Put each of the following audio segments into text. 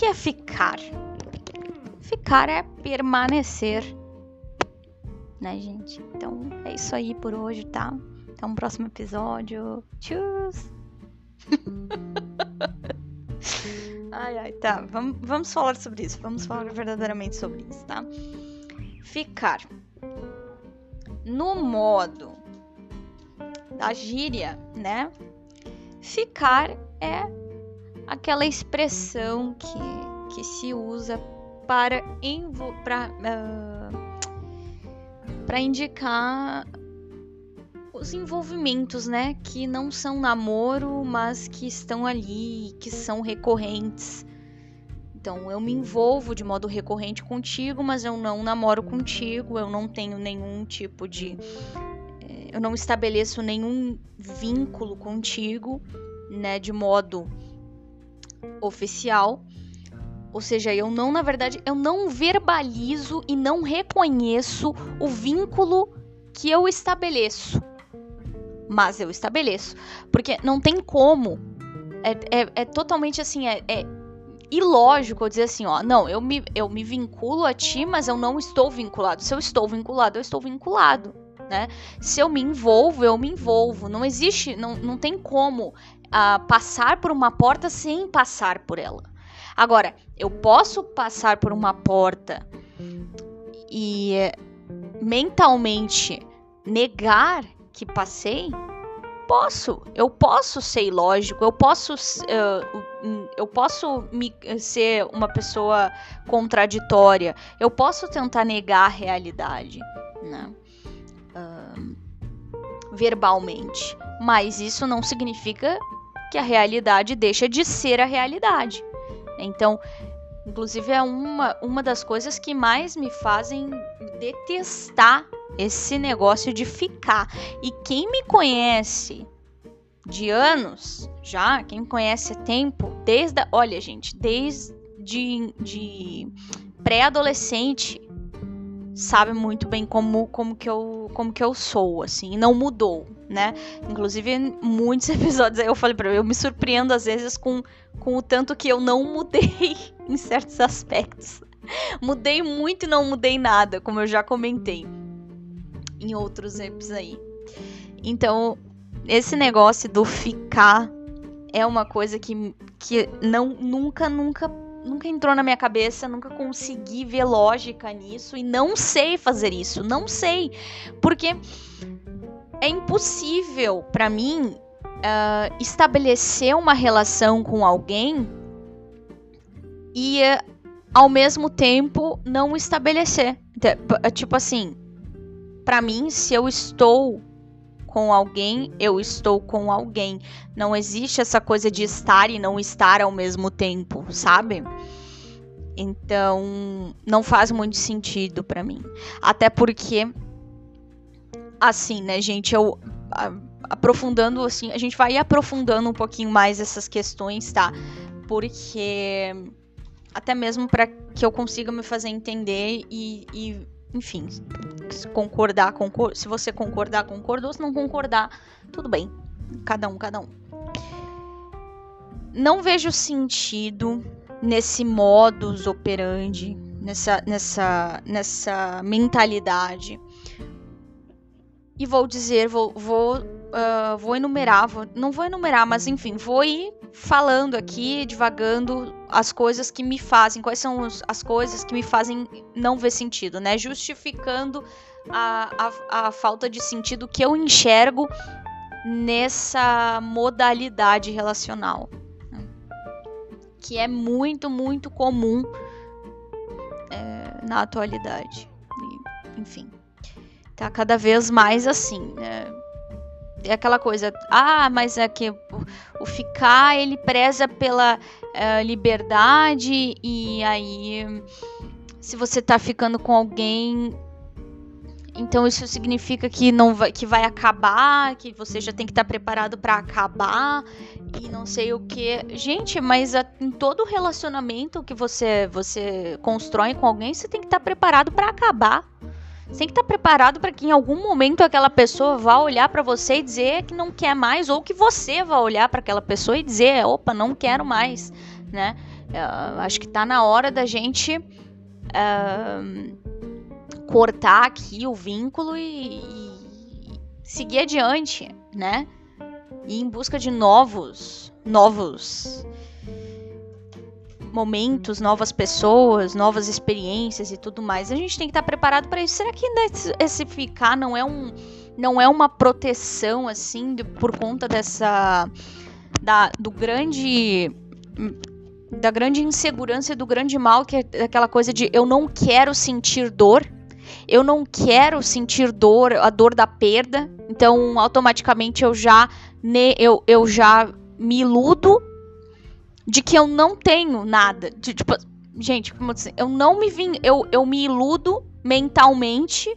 que é ficar? Ficar é permanecer, né, gente? Então é isso aí por hoje, tá? Até um próximo episódio. Tchau! ai, ai, tá. Vamos, vamos falar sobre isso. Vamos falar verdadeiramente sobre isso, tá? Ficar. No modo da gíria, né? Ficar é aquela expressão que, que se usa para, para, uh, para indicar os envolvimentos, né? Que não são namoro, mas que estão ali, que são recorrentes. Então, eu me envolvo de modo recorrente contigo, mas eu não namoro contigo, eu não tenho nenhum tipo de. Eh, eu não estabeleço nenhum vínculo contigo, né? De modo oficial. Ou seja, eu não, na verdade, eu não verbalizo e não reconheço o vínculo que eu estabeleço mas eu estabeleço. Porque não tem como. É, é, é totalmente assim, é, é ilógico eu dizer assim, ó, não, eu me, eu me vinculo a ti, mas eu não estou vinculado. Se eu estou vinculado, eu estou vinculado, né? Se eu me envolvo, eu me envolvo. Não existe, não, não tem como uh, passar por uma porta sem passar por ela. Agora, eu posso passar por uma porta e mentalmente negar que passei, posso, eu posso ser ilógico, eu posso, uh, eu posso me, ser uma pessoa contraditória, eu posso tentar negar a realidade, né? Uh, verbalmente, mas isso não significa que a realidade deixa de ser a realidade. Então, inclusive é uma, uma das coisas que mais me fazem detestar esse negócio de ficar. E quem me conhece de anos já, quem me conhece há tempo, desde, olha gente, desde de, de pré-adolescente, sabe muito bem como, como, que eu, como que eu sou, assim, não mudou, né? Inclusive, muitos episódios aí eu falei pra eu me surpreendo às vezes com, com o tanto que eu não mudei em certos aspectos. Mudei muito e não mudei nada, como eu já comentei em outros episódios aí. Então, esse negócio do ficar é uma coisa que, que não nunca, nunca, nunca entrou na minha cabeça, nunca consegui ver lógica nisso e não sei fazer isso, não sei, porque é impossível para mim uh, estabelecer uma relação com alguém e uh, ao mesmo tempo não estabelecer, tipo assim, para mim, se eu estou com alguém, eu estou com alguém. Não existe essa coisa de estar e não estar ao mesmo tempo, sabe? Então, não faz muito sentido para mim. Até porque assim, né, gente, eu aprofundando assim, a gente vai aprofundando um pouquinho mais essas questões, tá? Porque até mesmo para que eu consiga me fazer entender e, e enfim, se concordar, concor se você concordar, concordou, se não concordar, tudo bem. Cada um, cada um. Não vejo sentido nesse modus operandi, nessa, nessa, nessa mentalidade. E vou dizer, vou, vou, uh, vou enumerar, vou, não vou enumerar, mas enfim, vou ir falando aqui, divagando as coisas que me fazem, quais são os, as coisas que me fazem não ver sentido, né? Justificando a, a, a falta de sentido que eu enxergo nessa modalidade relacional. Né? Que é muito, muito comum é, na atualidade. E, enfim, tá cada vez mais assim, né? é aquela coisa, ah, mas é que o, ficar ele preza pela uh, liberdade e aí se você tá ficando com alguém, então isso significa que não vai, que vai acabar, que você já tem que estar tá preparado para acabar e não sei o que. Gente, mas a, em todo relacionamento que você você constrói com alguém, você tem que estar tá preparado para acabar. Você tem que estar preparado para que em algum momento aquela pessoa vá olhar para você e dizer que não quer mais, ou que você vá olhar para aquela pessoa e dizer, opa, não quero mais, né? Uh, acho que tá na hora da gente uh, cortar aqui o vínculo e, e, seguir adiante, né? E em busca de novos, novos momentos, novas pessoas, novas experiências e tudo mais. A gente tem que estar preparado para isso. Será que esse ficar não é um não é uma proteção assim de, por conta dessa da do grande da grande insegurança e do grande mal que é aquela coisa de eu não quero sentir dor. Eu não quero sentir dor, a dor da perda. Então, automaticamente eu já ne, eu, eu já me iludo de que eu não tenho nada. De, tipo, gente, como assim, eu não me vim, eu, eu me iludo mentalmente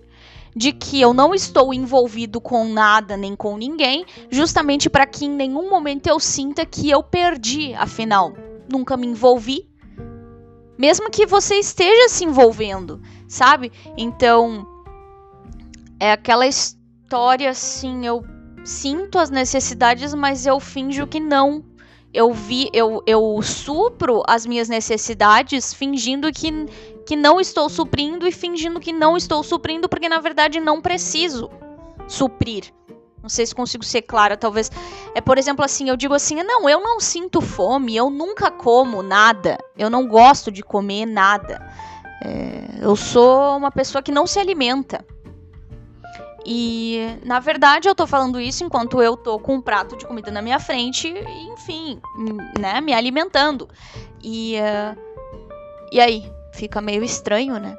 de que eu não estou envolvido com nada nem com ninguém, justamente para que em nenhum momento eu sinta que eu perdi, afinal, nunca me envolvi. Mesmo que você esteja se envolvendo, sabe? Então, é aquela história assim, eu sinto as necessidades, mas eu finjo que não eu vi, eu, eu supro as minhas necessidades fingindo que, que não estou suprindo e fingindo que não estou suprindo, porque na verdade não preciso suprir. Não sei se consigo ser clara, talvez. É, por exemplo, assim, eu digo assim: não, eu não sinto fome, eu nunca como nada, eu não gosto de comer nada. É, eu sou uma pessoa que não se alimenta. E, na verdade, eu tô falando isso enquanto eu tô com um prato de comida na minha frente, enfim, né, me alimentando. E, uh, e aí, fica meio estranho, né?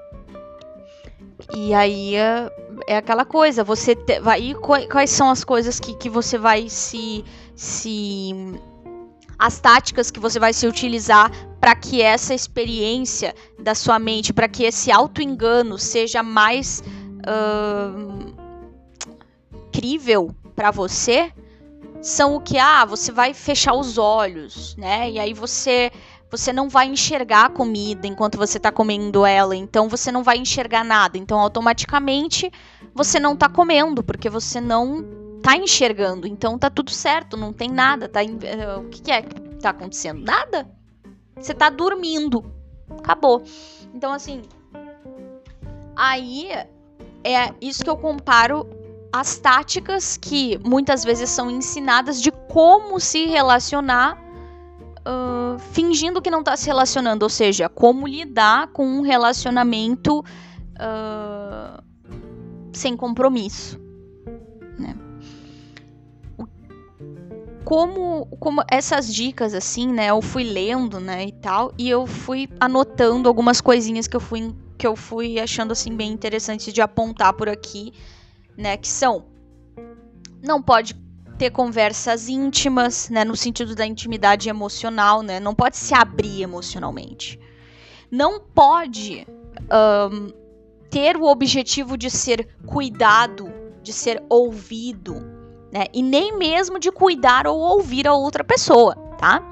E aí uh, é aquela coisa, você te, vai, quais são as coisas que, que você vai se, se as táticas que você vai se utilizar para que essa experiência da sua mente, para que esse auto engano seja mais uh, incrível para você são o que ah, você vai fechar os olhos, né? E aí você você não vai enxergar a comida enquanto você está comendo ela, então você não vai enxergar nada. Então automaticamente você não está comendo porque você não está enxergando. Então tá tudo certo, não tem nada, tá eh, o que, que é que tá acontecendo? Nada. Você está dormindo. Acabou. Então assim, aí é isso que eu comparo as táticas que muitas vezes são ensinadas de como se relacionar uh, fingindo que não está se relacionando, ou seja, como lidar com um relacionamento uh, sem compromisso. Né? Como, como essas dicas assim, né? Eu fui lendo, né, e tal, e eu fui anotando algumas coisinhas que eu fui que eu fui achando assim bem interessantes de apontar por aqui né? Que são não pode ter conversas íntimas, né, no sentido da intimidade emocional, né, não pode se abrir emocionalmente, não pode um, ter o objetivo de ser cuidado, de ser ouvido, né, e nem mesmo de cuidar ou ouvir a outra pessoa, tá?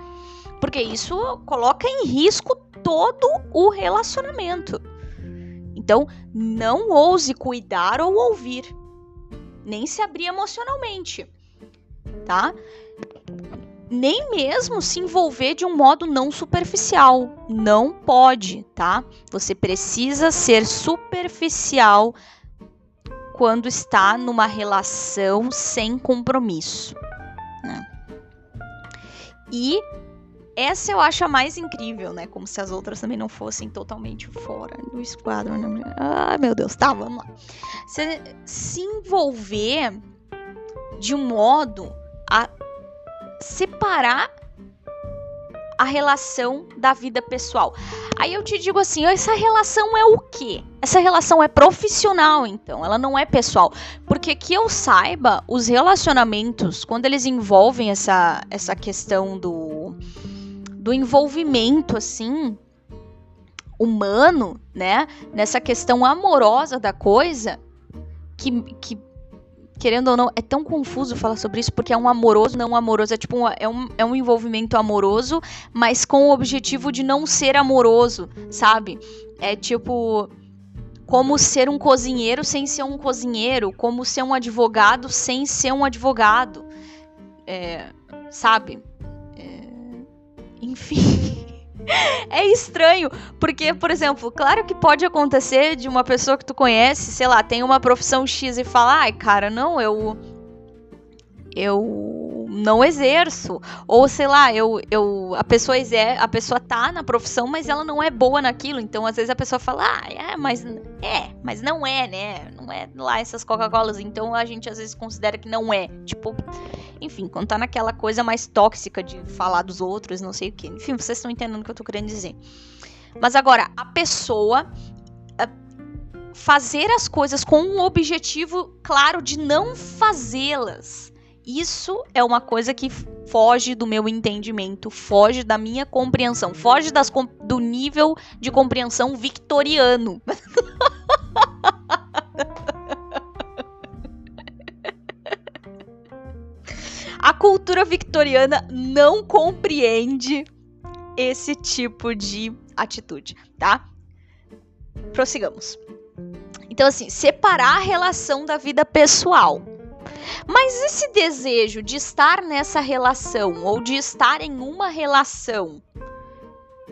Porque isso coloca em risco todo o relacionamento. Então, não ouse cuidar ou ouvir nem se abrir emocionalmente, tá? Nem mesmo se envolver de um modo não superficial. Não pode, tá? Você precisa ser superficial quando está numa relação sem compromisso. Né? E essa eu acho a mais incrível, né? Como se as outras também não fossem totalmente fora do esquadro. Né? Ai, meu Deus. Tá, vamos lá. Você se envolver de um modo a separar a relação da vida pessoal. Aí eu te digo assim, essa relação é o quê? Essa relação é profissional, então, ela não é pessoal. Porque que eu saiba, os relacionamentos, quando eles envolvem essa, essa questão do do envolvimento assim humano, né? Nessa questão amorosa da coisa, que, que querendo ou não, é tão confuso falar sobre isso, porque é um amoroso, não amoroso. É tipo um, é, um, é um envolvimento amoroso, mas com o objetivo de não ser amoroso, sabe? É tipo. Como ser um cozinheiro sem ser um cozinheiro, como ser um advogado sem ser um advogado. É, sabe? Enfim. é estranho, porque, por exemplo, claro que pode acontecer de uma pessoa que tu conhece, sei lá, tem uma profissão X e fala, ai, cara, não, eu. Eu não exerço. Ou sei lá, eu, eu a pessoa é, a pessoa tá na profissão, mas ela não é boa naquilo. Então, às vezes a pessoa fala: "Ah, é, mas é, mas não é, né? Não é lá essas Coca-Colas". Então, a gente às vezes considera que não é. Tipo, enfim, quando tá naquela coisa mais tóxica de falar dos outros, não sei o que. Enfim, vocês estão entendendo o que eu tô querendo dizer. Mas agora, a pessoa eh, fazer as coisas com um objetivo claro de não fazê-las isso é uma coisa que foge do meu entendimento, foge da minha compreensão, foge das, do nível de compreensão victoriano. cultura victoriana não compreende esse tipo de atitude, tá? Prossigamos. Então, assim, separar a relação da vida pessoal mas esse desejo de estar nessa relação ou de estar em uma relação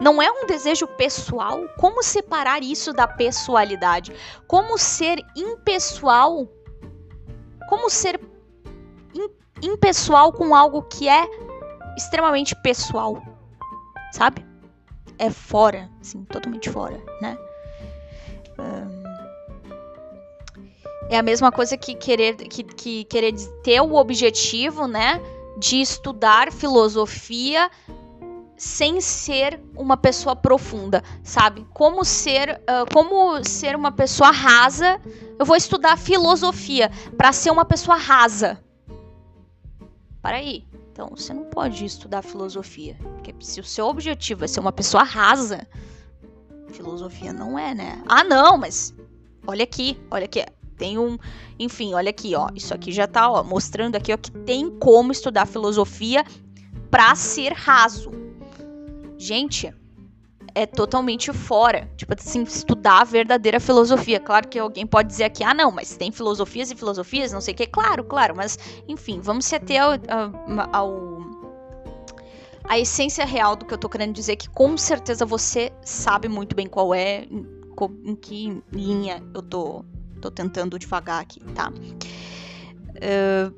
não é um desejo pessoal? Como separar isso da pessoalidade? Como ser impessoal? Como ser impessoal com algo que é extremamente pessoal? Sabe? É fora, assim, totalmente fora, né? É a mesma coisa que querer, que, que querer ter o objetivo, né, de estudar filosofia sem ser uma pessoa profunda, sabe? Como ser, uh, como ser uma pessoa rasa? Eu vou estudar filosofia para ser uma pessoa rasa. Para aí. Então, você não pode estudar filosofia, porque se o seu objetivo é ser uma pessoa rasa, filosofia não é, né? Ah, não, mas olha aqui, olha aqui tem um, enfim, olha aqui, ó, isso aqui já tá, ó, mostrando aqui, ó, que tem como estudar filosofia para ser raso. Gente, é totalmente fora. Tipo assim, estudar a verdadeira filosofia. Claro que alguém pode dizer aqui, ah, não, mas tem filosofias e filosofias, não sei o que. Claro, claro, mas enfim, vamos se ater ao, ao, a essência real do que eu tô querendo dizer, que com certeza você sabe muito bem qual é, em, em que linha eu tô Tô tentando devagar aqui, tá? Uh,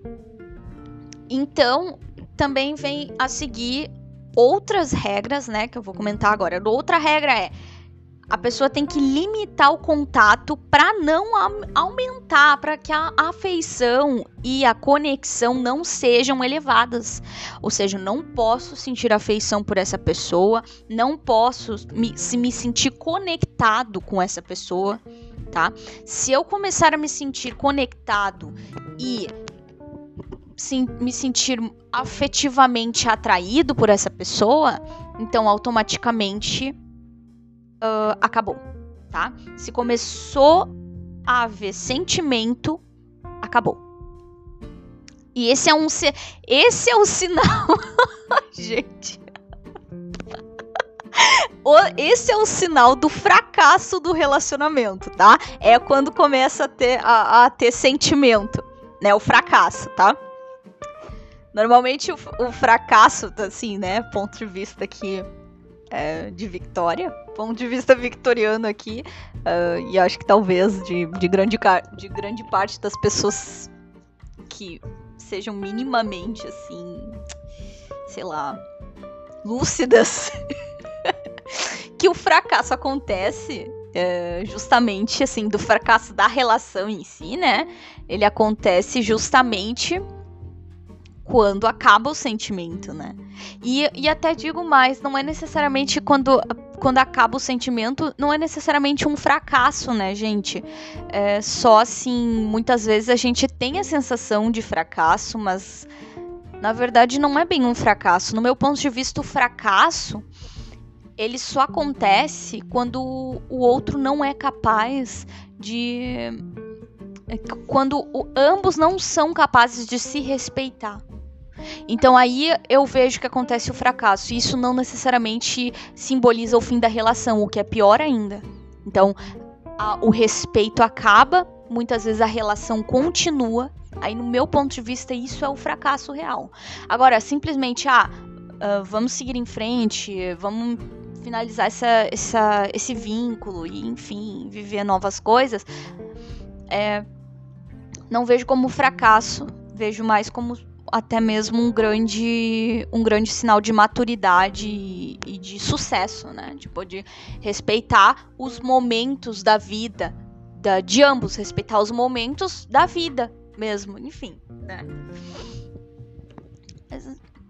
então, também vem a seguir outras regras, né? Que eu vou comentar agora. Outra regra é a pessoa tem que limitar o contato para não aumentar, para que a afeição e a conexão não sejam elevadas. Ou seja, não posso sentir afeição por essa pessoa, não posso me, se me sentir conectado com essa pessoa tá? Se eu começar a me sentir conectado e me sentir afetivamente atraído por essa pessoa, então automaticamente uh, acabou, tá? Se começou a haver sentimento, acabou. E esse é um esse é um sinal, gente esse é o sinal do fracasso do relacionamento, tá? É quando começa a ter, a, a ter sentimento, né? O fracasso, tá? Normalmente o, o, fracasso, assim, né? Ponto de vista aqui é, de Victoria, ponto de vista victoriano aqui, uh, e acho que talvez de, de, grande, de grande parte das pessoas que sejam minimamente, assim, sei lá, lúcidas que o fracasso acontece é, justamente assim do fracasso da relação em si, né? Ele acontece justamente quando acaba o sentimento, né? E, e até digo mais, não é necessariamente quando, quando acaba o sentimento, não é necessariamente um fracasso, né, gente? É só assim, muitas vezes a gente tem a sensação de fracasso, mas na verdade não é bem um fracasso. No meu ponto de vista, o fracasso ele só acontece quando o outro não é capaz de. É, quando ambos não são capazes de se respeitar. Então aí eu vejo que acontece o fracasso. E isso não necessariamente simboliza o fim da relação, o que é pior ainda. Então a, o respeito acaba, muitas vezes a relação continua. Aí, no meu ponto de vista, isso é o fracasso real. Agora, simplesmente, ah, uh, vamos seguir em frente, vamos finalizar essa, essa, esse vínculo e, enfim, viver novas coisas, é, não vejo como fracasso, vejo mais como até mesmo um grande um grande sinal de maturidade e, e de sucesso, né? Tipo de respeitar os momentos da vida da, de ambos, respeitar os momentos da vida mesmo, enfim, né?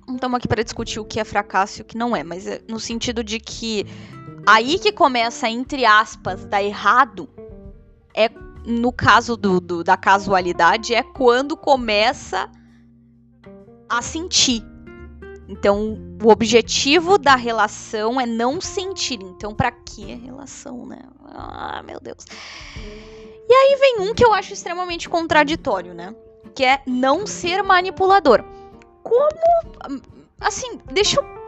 Não estamos aqui para discutir o que é fracasso e o que não é, mas é no sentido de que aí que começa, entre aspas, dar errado é no caso do, do, da casualidade, é quando começa a sentir. Então, o objetivo da relação é não sentir. Então, para que relação, né? Ah, meu Deus. E aí vem um que eu acho extremamente contraditório, né? Que é não ser manipulador. Como. Assim, deixa eu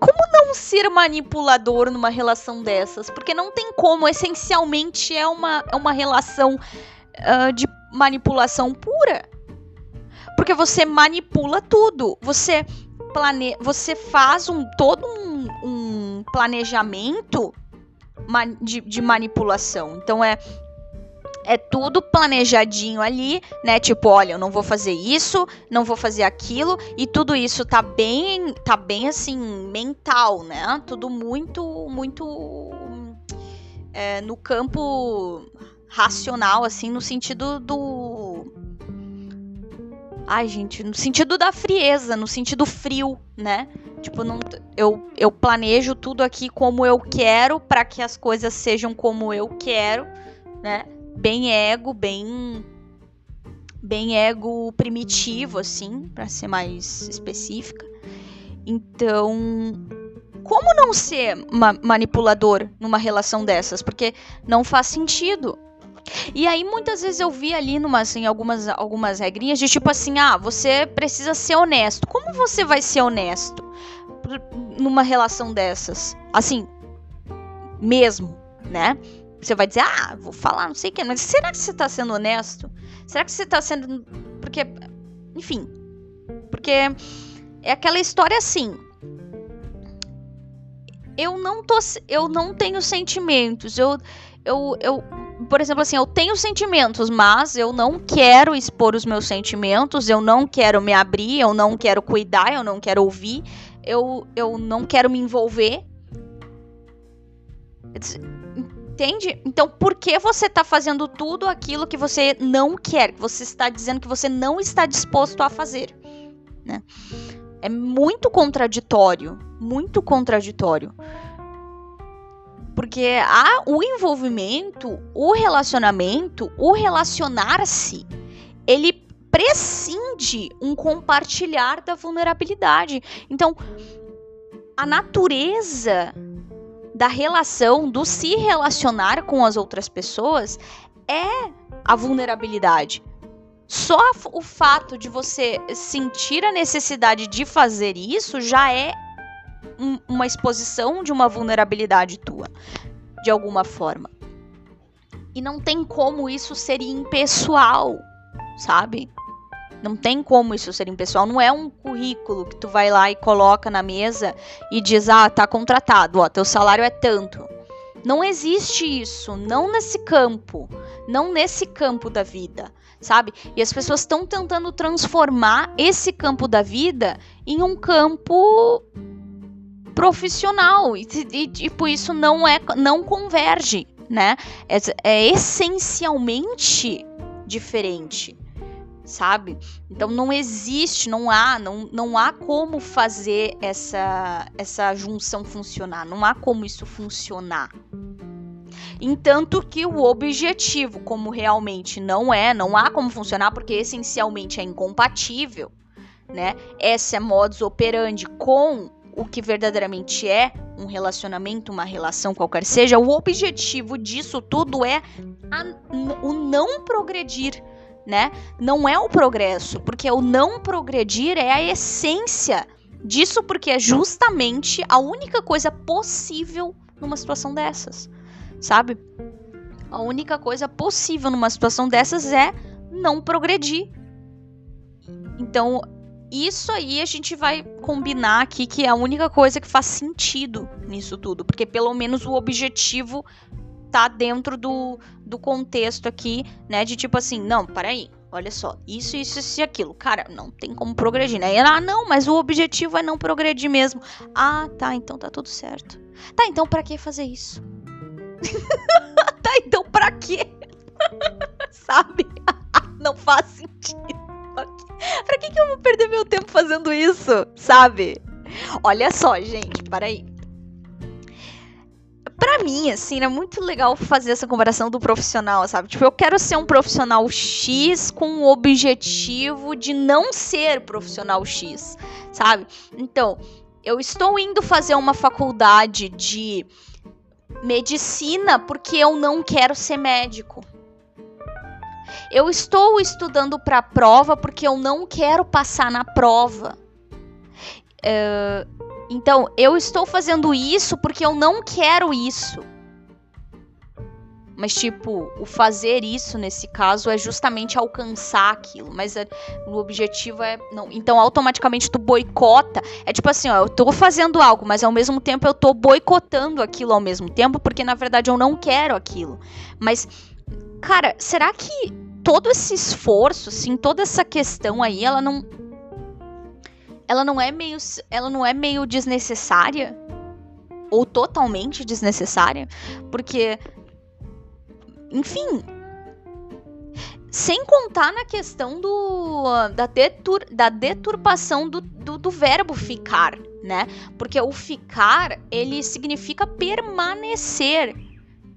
como não ser manipulador numa relação dessas? Porque não tem como, essencialmente é uma, é uma relação uh, de manipulação pura. Porque você manipula tudo. Você plane... você faz um todo um, um planejamento de, de manipulação. Então é é tudo planejadinho ali, né? Tipo, olha, eu não vou fazer isso, não vou fazer aquilo, e tudo isso tá bem, tá bem assim, mental, né? Tudo muito, muito é, no campo racional, assim, no sentido do. Ai, gente, no sentido da frieza, no sentido frio, né? Tipo, não, eu, eu planejo tudo aqui como eu quero para que as coisas sejam como eu quero, né? bem ego, bem bem ego primitivo assim, para ser mais específica. Então, como não ser ma manipulador numa relação dessas? Porque não faz sentido. E aí muitas vezes eu vi ali numas, em algumas, algumas regrinhas de tipo assim, ah, você precisa ser honesto. Como você vai ser honesto numa relação dessas? Assim, mesmo, né? Você vai dizer, ah, vou falar, não sei o que, mas será que você está sendo honesto? Será que você está sendo. Porque. Enfim. Porque é aquela história assim. Eu não tô. Eu não tenho sentimentos. Eu. Eu, eu, por exemplo, assim, eu tenho sentimentos, mas eu não quero expor os meus sentimentos, eu não quero me abrir, eu não quero cuidar, eu não quero ouvir, eu, eu não quero me envolver. Entende? Então, por que você está fazendo tudo aquilo que você não quer? Que você está dizendo que você não está disposto a fazer, né? É muito contraditório, muito contraditório. Porque há o envolvimento, o relacionamento, o relacionar-se, ele prescinde um compartilhar da vulnerabilidade. Então, a natureza da relação, do se relacionar com as outras pessoas, é a vulnerabilidade. Só o fato de você sentir a necessidade de fazer isso já é um, uma exposição de uma vulnerabilidade tua, de alguma forma. E não tem como isso ser impessoal, sabe? Não tem como isso ser impessoal. Não é um currículo que tu vai lá e coloca na mesa e diz: ah, tá contratado, ó, teu salário é tanto. Não existe isso, não nesse campo, não nesse campo da vida, sabe? E as pessoas estão tentando transformar esse campo da vida em um campo profissional e, e tipo isso não é, não converge, né? É, é essencialmente diferente sabe? Então não existe, não há, não, não há como fazer essa essa junção funcionar, não há como isso funcionar. Entanto que o objetivo, como realmente não é, não há como funcionar porque essencialmente é incompatível, né? Essa é modus operandi com o que verdadeiramente é um relacionamento, uma relação qualquer seja, o objetivo disso tudo é a, o não progredir né? Não é o progresso, porque o não progredir é a essência disso, porque é justamente a única coisa possível numa situação dessas, sabe? A única coisa possível numa situação dessas é não progredir. Então, isso aí a gente vai combinar aqui que é a única coisa que faz sentido nisso tudo, porque pelo menos o objetivo tá dentro do, do contexto aqui, né? De tipo assim, não, peraí, olha só, isso, isso, isso e aquilo. Cara, não tem como progredir, né? Ah, não, mas o objetivo é não progredir mesmo. Ah, tá, então tá tudo certo. Tá, então para que fazer isso? tá, então pra quê? Isso? Sabe? Olha só, gente, para aí. Pra mim, assim, é muito legal fazer essa comparação do profissional, sabe? Tipo, eu quero ser um profissional X com o objetivo de não ser profissional X, sabe? Então, eu estou indo fazer uma faculdade de medicina porque eu não quero ser médico. Eu estou estudando para a prova porque eu não quero passar na prova. Uh, então, eu estou fazendo isso porque eu não quero isso. Mas, tipo, o fazer isso nesse caso é justamente alcançar aquilo. Mas é, o objetivo é. não Então, automaticamente tu boicota. É tipo assim, ó, eu tô fazendo algo, mas ao mesmo tempo eu tô boicotando aquilo ao mesmo tempo, porque na verdade eu não quero aquilo. Mas, cara, será que todo esse esforço, assim, toda essa questão aí, ela não ela não é meio ela não é meio desnecessária ou totalmente desnecessária, porque enfim, sem contar na questão do da, detur, da deturpação do, do, do, verbo ficar, né? Porque o ficar ele significa permanecer,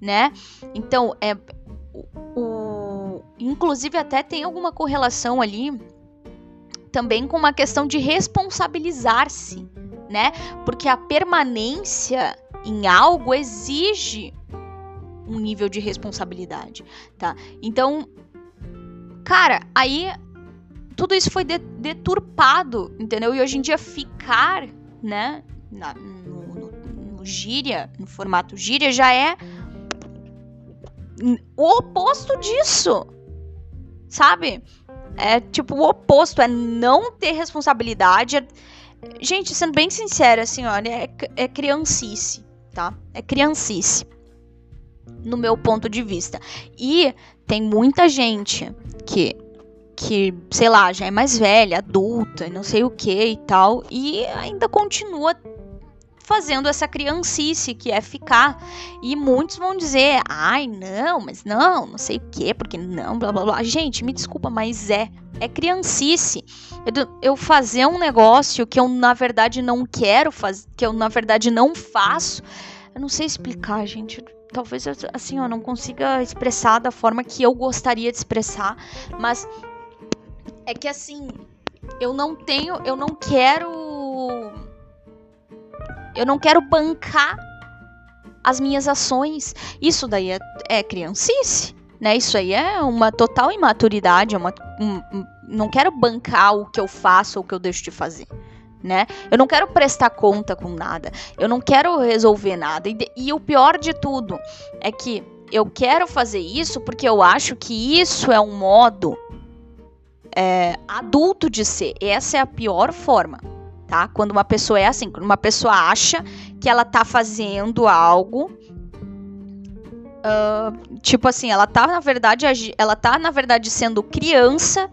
né? Então é o Inclusive, até tem alguma correlação ali também com uma questão de responsabilizar-se, né? Porque a permanência em algo exige um nível de responsabilidade, tá? Então, cara, aí tudo isso foi deturpado, entendeu? E hoje em dia ficar, né, na, no, no, no gíria, no formato gíria, já é o oposto disso, sabe? É tipo o oposto, é não ter responsabilidade. É... Gente, sendo bem sincera, assim, olha, é, é criancice, tá? É criancice. No meu ponto de vista. E tem muita gente que que, sei lá, já é mais velha, adulta, não sei o que e tal, e ainda continua fazendo essa criancice que é ficar. E muitos vão dizer: ai, não, mas não, não sei o quê, porque não, blá blá blá. Gente, me desculpa, mas é. É criancice. Eu, fazer um negócio que eu na verdade não quero fazer, que eu na verdade não faço. Eu não sei explicar, gente talvez assim eu não consiga expressar da forma que eu gostaria de expressar, mas é que assim eu não tenho, eu não quero eu não quero bancar as minhas ações. Isso daí é, é criancice, né? Isso aí é uma total imaturidade, é uma, um, um, não quero bancar o que eu faço ou o que eu deixo de fazer. Né? Eu não quero prestar conta com nada. Eu não quero resolver nada. E, e o pior de tudo é que eu quero fazer isso porque eu acho que isso é um modo é, adulto de ser. Essa é a pior forma tá? Quando uma pessoa é assim, quando uma pessoa acha que ela tá fazendo algo uh, tipo assim, ela tá na verdade ela tá na verdade sendo criança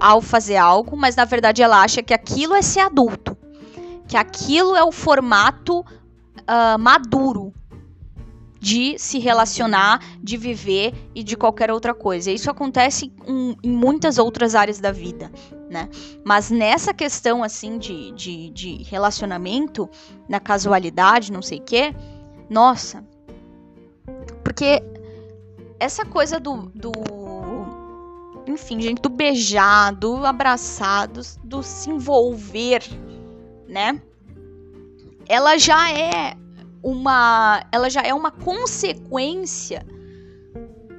ao fazer algo, mas na verdade ela acha que aquilo é ser adulto, que aquilo é o formato uh, maduro de se relacionar, de viver e de qualquer outra coisa. Isso acontece em, em muitas outras áreas da vida, né? Mas nessa questão assim de, de, de relacionamento, na casualidade, não sei o quê, nossa. Porque essa coisa do, do enfim, gente, do beijar, do abraçar, do, do se envolver, né? Ela já é uma, ela já é uma consequência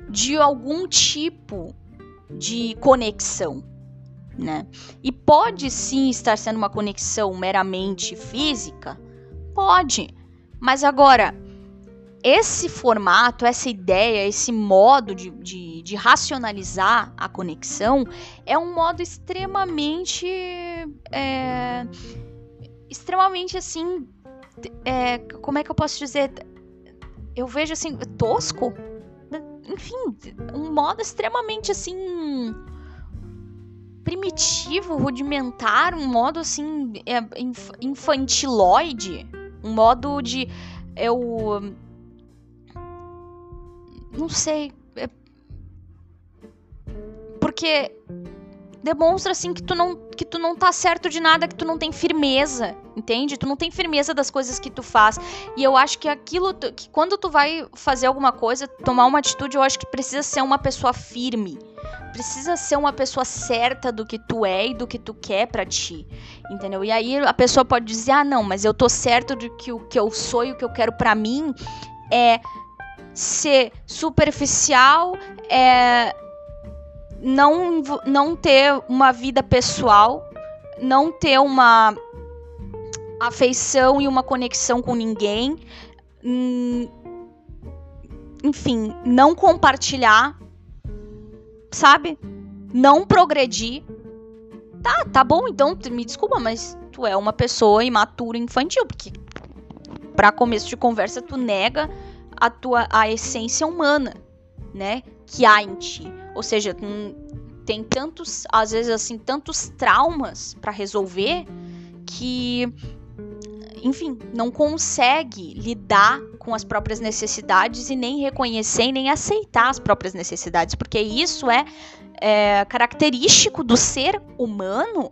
de algum tipo de conexão, né? E pode sim estar sendo uma conexão meramente física, pode. Mas agora, esse formato, essa ideia, esse modo de, de, de, racionalizar a conexão é um modo extremamente. É, extremamente assim. É, como é que eu posso dizer? Eu vejo assim, tosco. Enfim, um modo extremamente assim. Primitivo, rudimentar, um modo assim. É, infantiloide. Um modo de. Eu não sei. É... Porque demonstra assim que tu não que tu não tá certo de nada, que tu não tem firmeza, entende? Tu não tem firmeza das coisas que tu faz. E eu acho que aquilo que quando tu vai fazer alguma coisa, tomar uma atitude, eu acho que precisa ser uma pessoa firme. Precisa ser uma pessoa certa do que tu é e do que tu quer para ti. Entendeu? E aí a pessoa pode dizer: "Ah, não, mas eu tô certo do que o que eu sou e o que eu quero para mim é ser superficial, é não, não ter uma vida pessoal, não ter uma afeição e uma conexão com ninguém, hum, enfim, não compartilhar, sabe? Não progredir. Tá, tá bom, então me desculpa, mas tu é uma pessoa imatura infantil, porque para começo de conversa tu nega a tua a essência humana, né, que há em ti. Ou seja, tem tantos, às vezes assim, tantos traumas para resolver que enfim, não consegue lidar com as próprias necessidades e nem reconhecer e nem aceitar as próprias necessidades, porque isso é, é característico do ser humano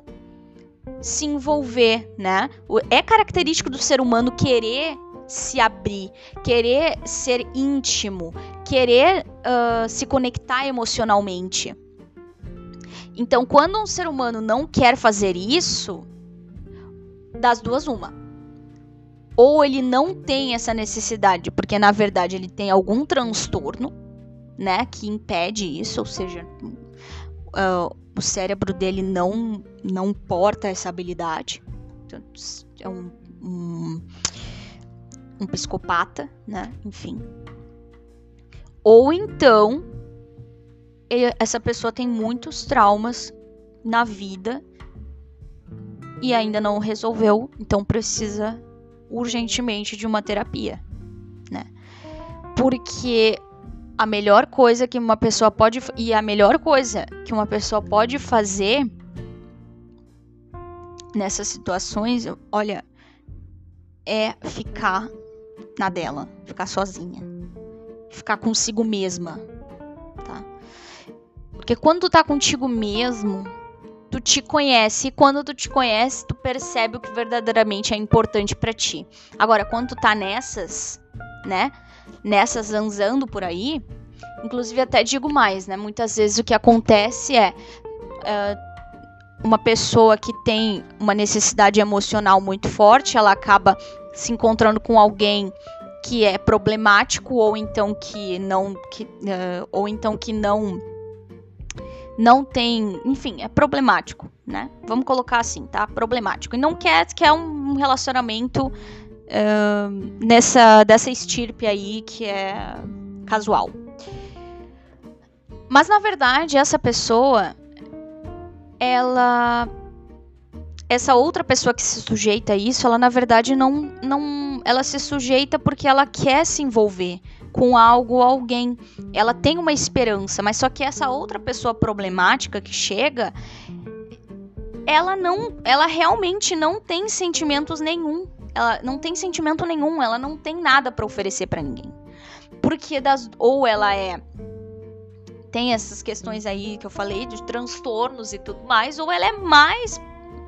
se envolver, né? É característico do ser humano querer se abrir, querer ser íntimo, querer uh, se conectar emocionalmente. Então, quando um ser humano não quer fazer isso, das duas, uma. Ou ele não tem essa necessidade, porque na verdade ele tem algum transtorno, né, que impede isso, ou seja, uh, o cérebro dele não não porta essa habilidade. Então, é um, um um psicopata, né? Enfim. Ou então, ele, essa pessoa tem muitos traumas na vida e ainda não resolveu, então precisa urgentemente de uma terapia, né? Porque a melhor coisa que uma pessoa pode e a melhor coisa que uma pessoa pode fazer nessas situações, olha, é ficar na dela, ficar sozinha, ficar consigo mesma, tá? Porque quando tu tá contigo mesmo, tu te conhece e quando tu te conhece, tu percebe o que verdadeiramente é importante para ti. Agora, quando tu tá nessas, né? Nessas zanzando por aí, inclusive até digo mais, né? Muitas vezes o que acontece é uh, uma pessoa que tem uma necessidade emocional muito forte, ela acaba se encontrando com alguém que é problemático ou então que não que, uh, ou então que não não tem, enfim, é problemático, né? Vamos colocar assim, tá? Problemático. E não quer quer um relacionamento uh, nessa dessa estirpe aí que é casual. Mas na verdade, essa pessoa ela essa outra pessoa que se sujeita a isso, ela na verdade não, não, ela se sujeita porque ela quer se envolver com algo ou alguém. Ela tem uma esperança, mas só que essa outra pessoa problemática que chega, ela não, ela realmente não tem sentimentos nenhum. Ela não tem sentimento nenhum, ela não tem nada para oferecer para ninguém. Porque das ou ela é tem essas questões aí que eu falei de transtornos e tudo mais, ou ela é mais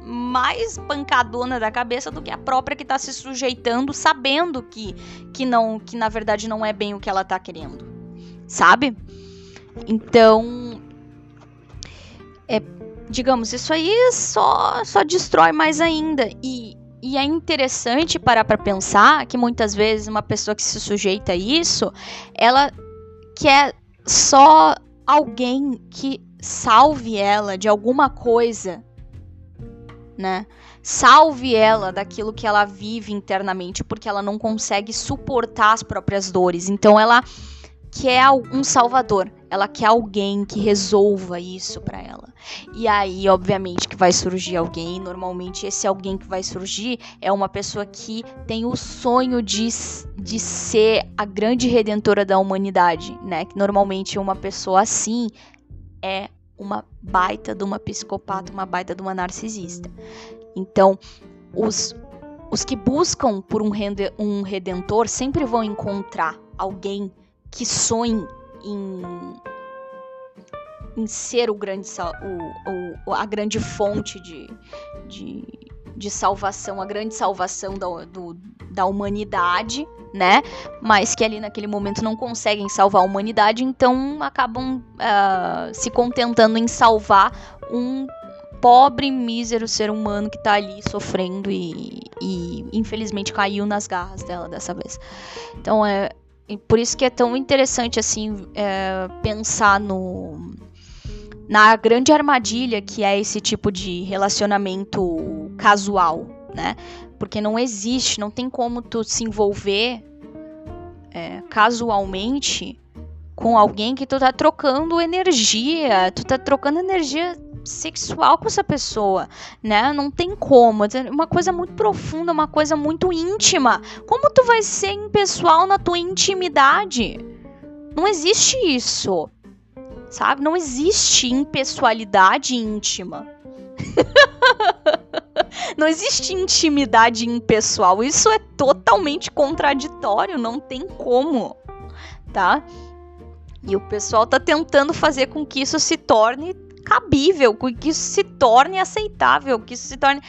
mais pancadona da cabeça do que a própria que tá se sujeitando, sabendo que, que não, que na verdade não é bem o que ela tá querendo. Sabe? Então, é, digamos, isso aí só só destrói mais ainda e e é interessante parar para pensar que muitas vezes uma pessoa que se sujeita a isso, ela quer só alguém que salve ela de alguma coisa né? Salve ela daquilo que ela vive internamente, porque ela não consegue suportar as próprias dores. Então ela quer um salvador, ela quer alguém que resolva isso para ela. E aí, obviamente, que vai surgir alguém. Normalmente, esse alguém que vai surgir é uma pessoa que tem o sonho de, de ser a grande redentora da humanidade, né? Que normalmente uma pessoa assim é uma baita de uma psicopata, uma baita de uma narcisista. Então, os, os que buscam por um, rende, um redentor sempre vão encontrar alguém que sonhe em, em ser o grande, o, o, a grande fonte de, de, de salvação, a grande salvação da, do, da humanidade, né? Mas que ali naquele momento não conseguem salvar a humanidade, então acabam uh, se contentando em salvar um pobre, mísero ser humano que tá ali sofrendo e, e infelizmente caiu nas garras dela dessa vez. Então é por isso que é tão interessante assim é, pensar no na grande armadilha que é esse tipo de relacionamento casual, né? Porque não existe, não tem como tu se envolver é, casualmente com alguém que tu tá trocando energia, tu tá trocando energia sexual com essa pessoa, né? Não tem como. É uma coisa muito profunda, uma coisa muito íntima. Como tu vai ser impessoal na tua intimidade? Não existe isso. Sabe? Não existe impessoalidade íntima. não existe intimidade impessoal. Isso é totalmente contraditório, não tem como, tá? E o pessoal tá tentando fazer com que isso se torne cabível, que isso se torne aceitável, que isso se torne.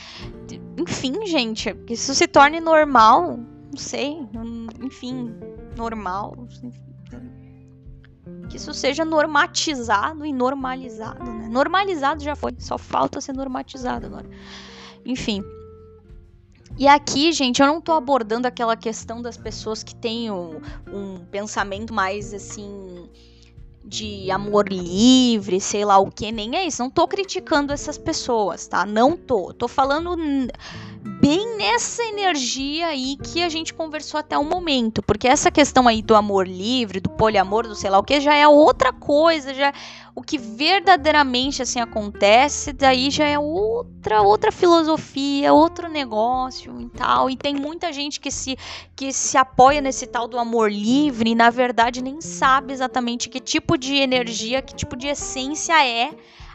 Enfim, gente, que isso se torne normal. Não sei. Enfim, normal. Que isso seja normatizado e normalizado, né? Normalizado já foi, só falta ser normatizado agora. Enfim. E aqui, gente, eu não tô abordando aquela questão das pessoas que têm um, um pensamento mais assim de amor livre, sei lá o que, nem é isso. Não tô criticando essas pessoas, tá? Não tô. Tô falando bem nessa energia aí que a gente conversou até o momento. Porque essa questão aí do amor livre, do poliamor, do sei lá o que, já é outra coisa, já o que verdadeiramente assim acontece, daí já é outra outra filosofia, outro negócio e tal. E tem muita gente que se que se apoia nesse tal do amor livre e na verdade nem sabe exatamente que tipo de energia, que tipo de essência é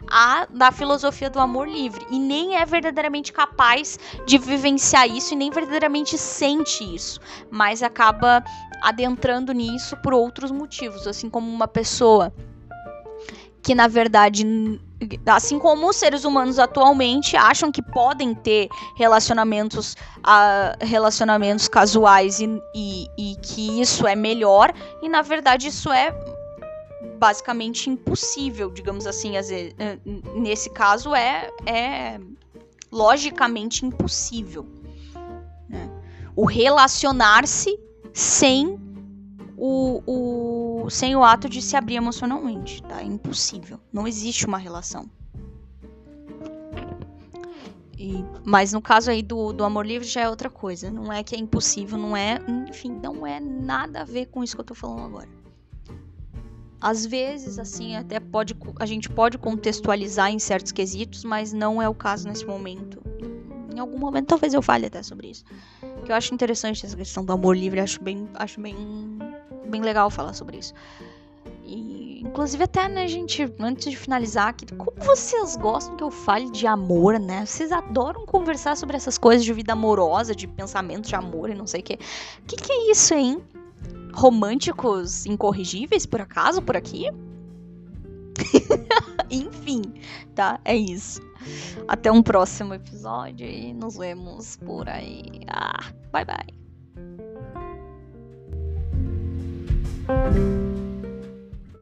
a da filosofia do amor livre. E nem é verdadeiramente capaz de vivenciar isso e nem verdadeiramente sente isso, mas acaba adentrando nisso por outros motivos, assim como uma pessoa que na verdade, assim como os seres humanos atualmente acham que podem ter relacionamentos, uh, relacionamentos casuais e, e, e que isso é melhor, e na verdade isso é basicamente impossível, digamos assim, eh, nesse caso é, é logicamente impossível. Né? O relacionar-se sem o, o, sem o ato de se abrir emocionalmente, tá? É impossível. Não existe uma relação. E, mas no caso aí do, do amor livre já é outra coisa. Não é que é impossível, não é. Enfim, não é nada a ver com isso que eu tô falando agora. Às vezes, assim, até pode. A gente pode contextualizar em certos quesitos, mas não é o caso nesse momento. Em algum momento, talvez eu fale até sobre isso. Que eu acho interessante essa questão do amor livre, acho bem. Acho bem bem legal falar sobre isso. E, inclusive, até, né, gente, antes de finalizar aqui, como vocês gostam que eu fale de amor, né? Vocês adoram conversar sobre essas coisas de vida amorosa, de pensamento de amor e não sei o quê. O que, que é isso, hein? Românticos incorrigíveis, por acaso, por aqui? Enfim, tá? É isso. Até um próximo episódio e nos vemos por aí. Ah, bye bye.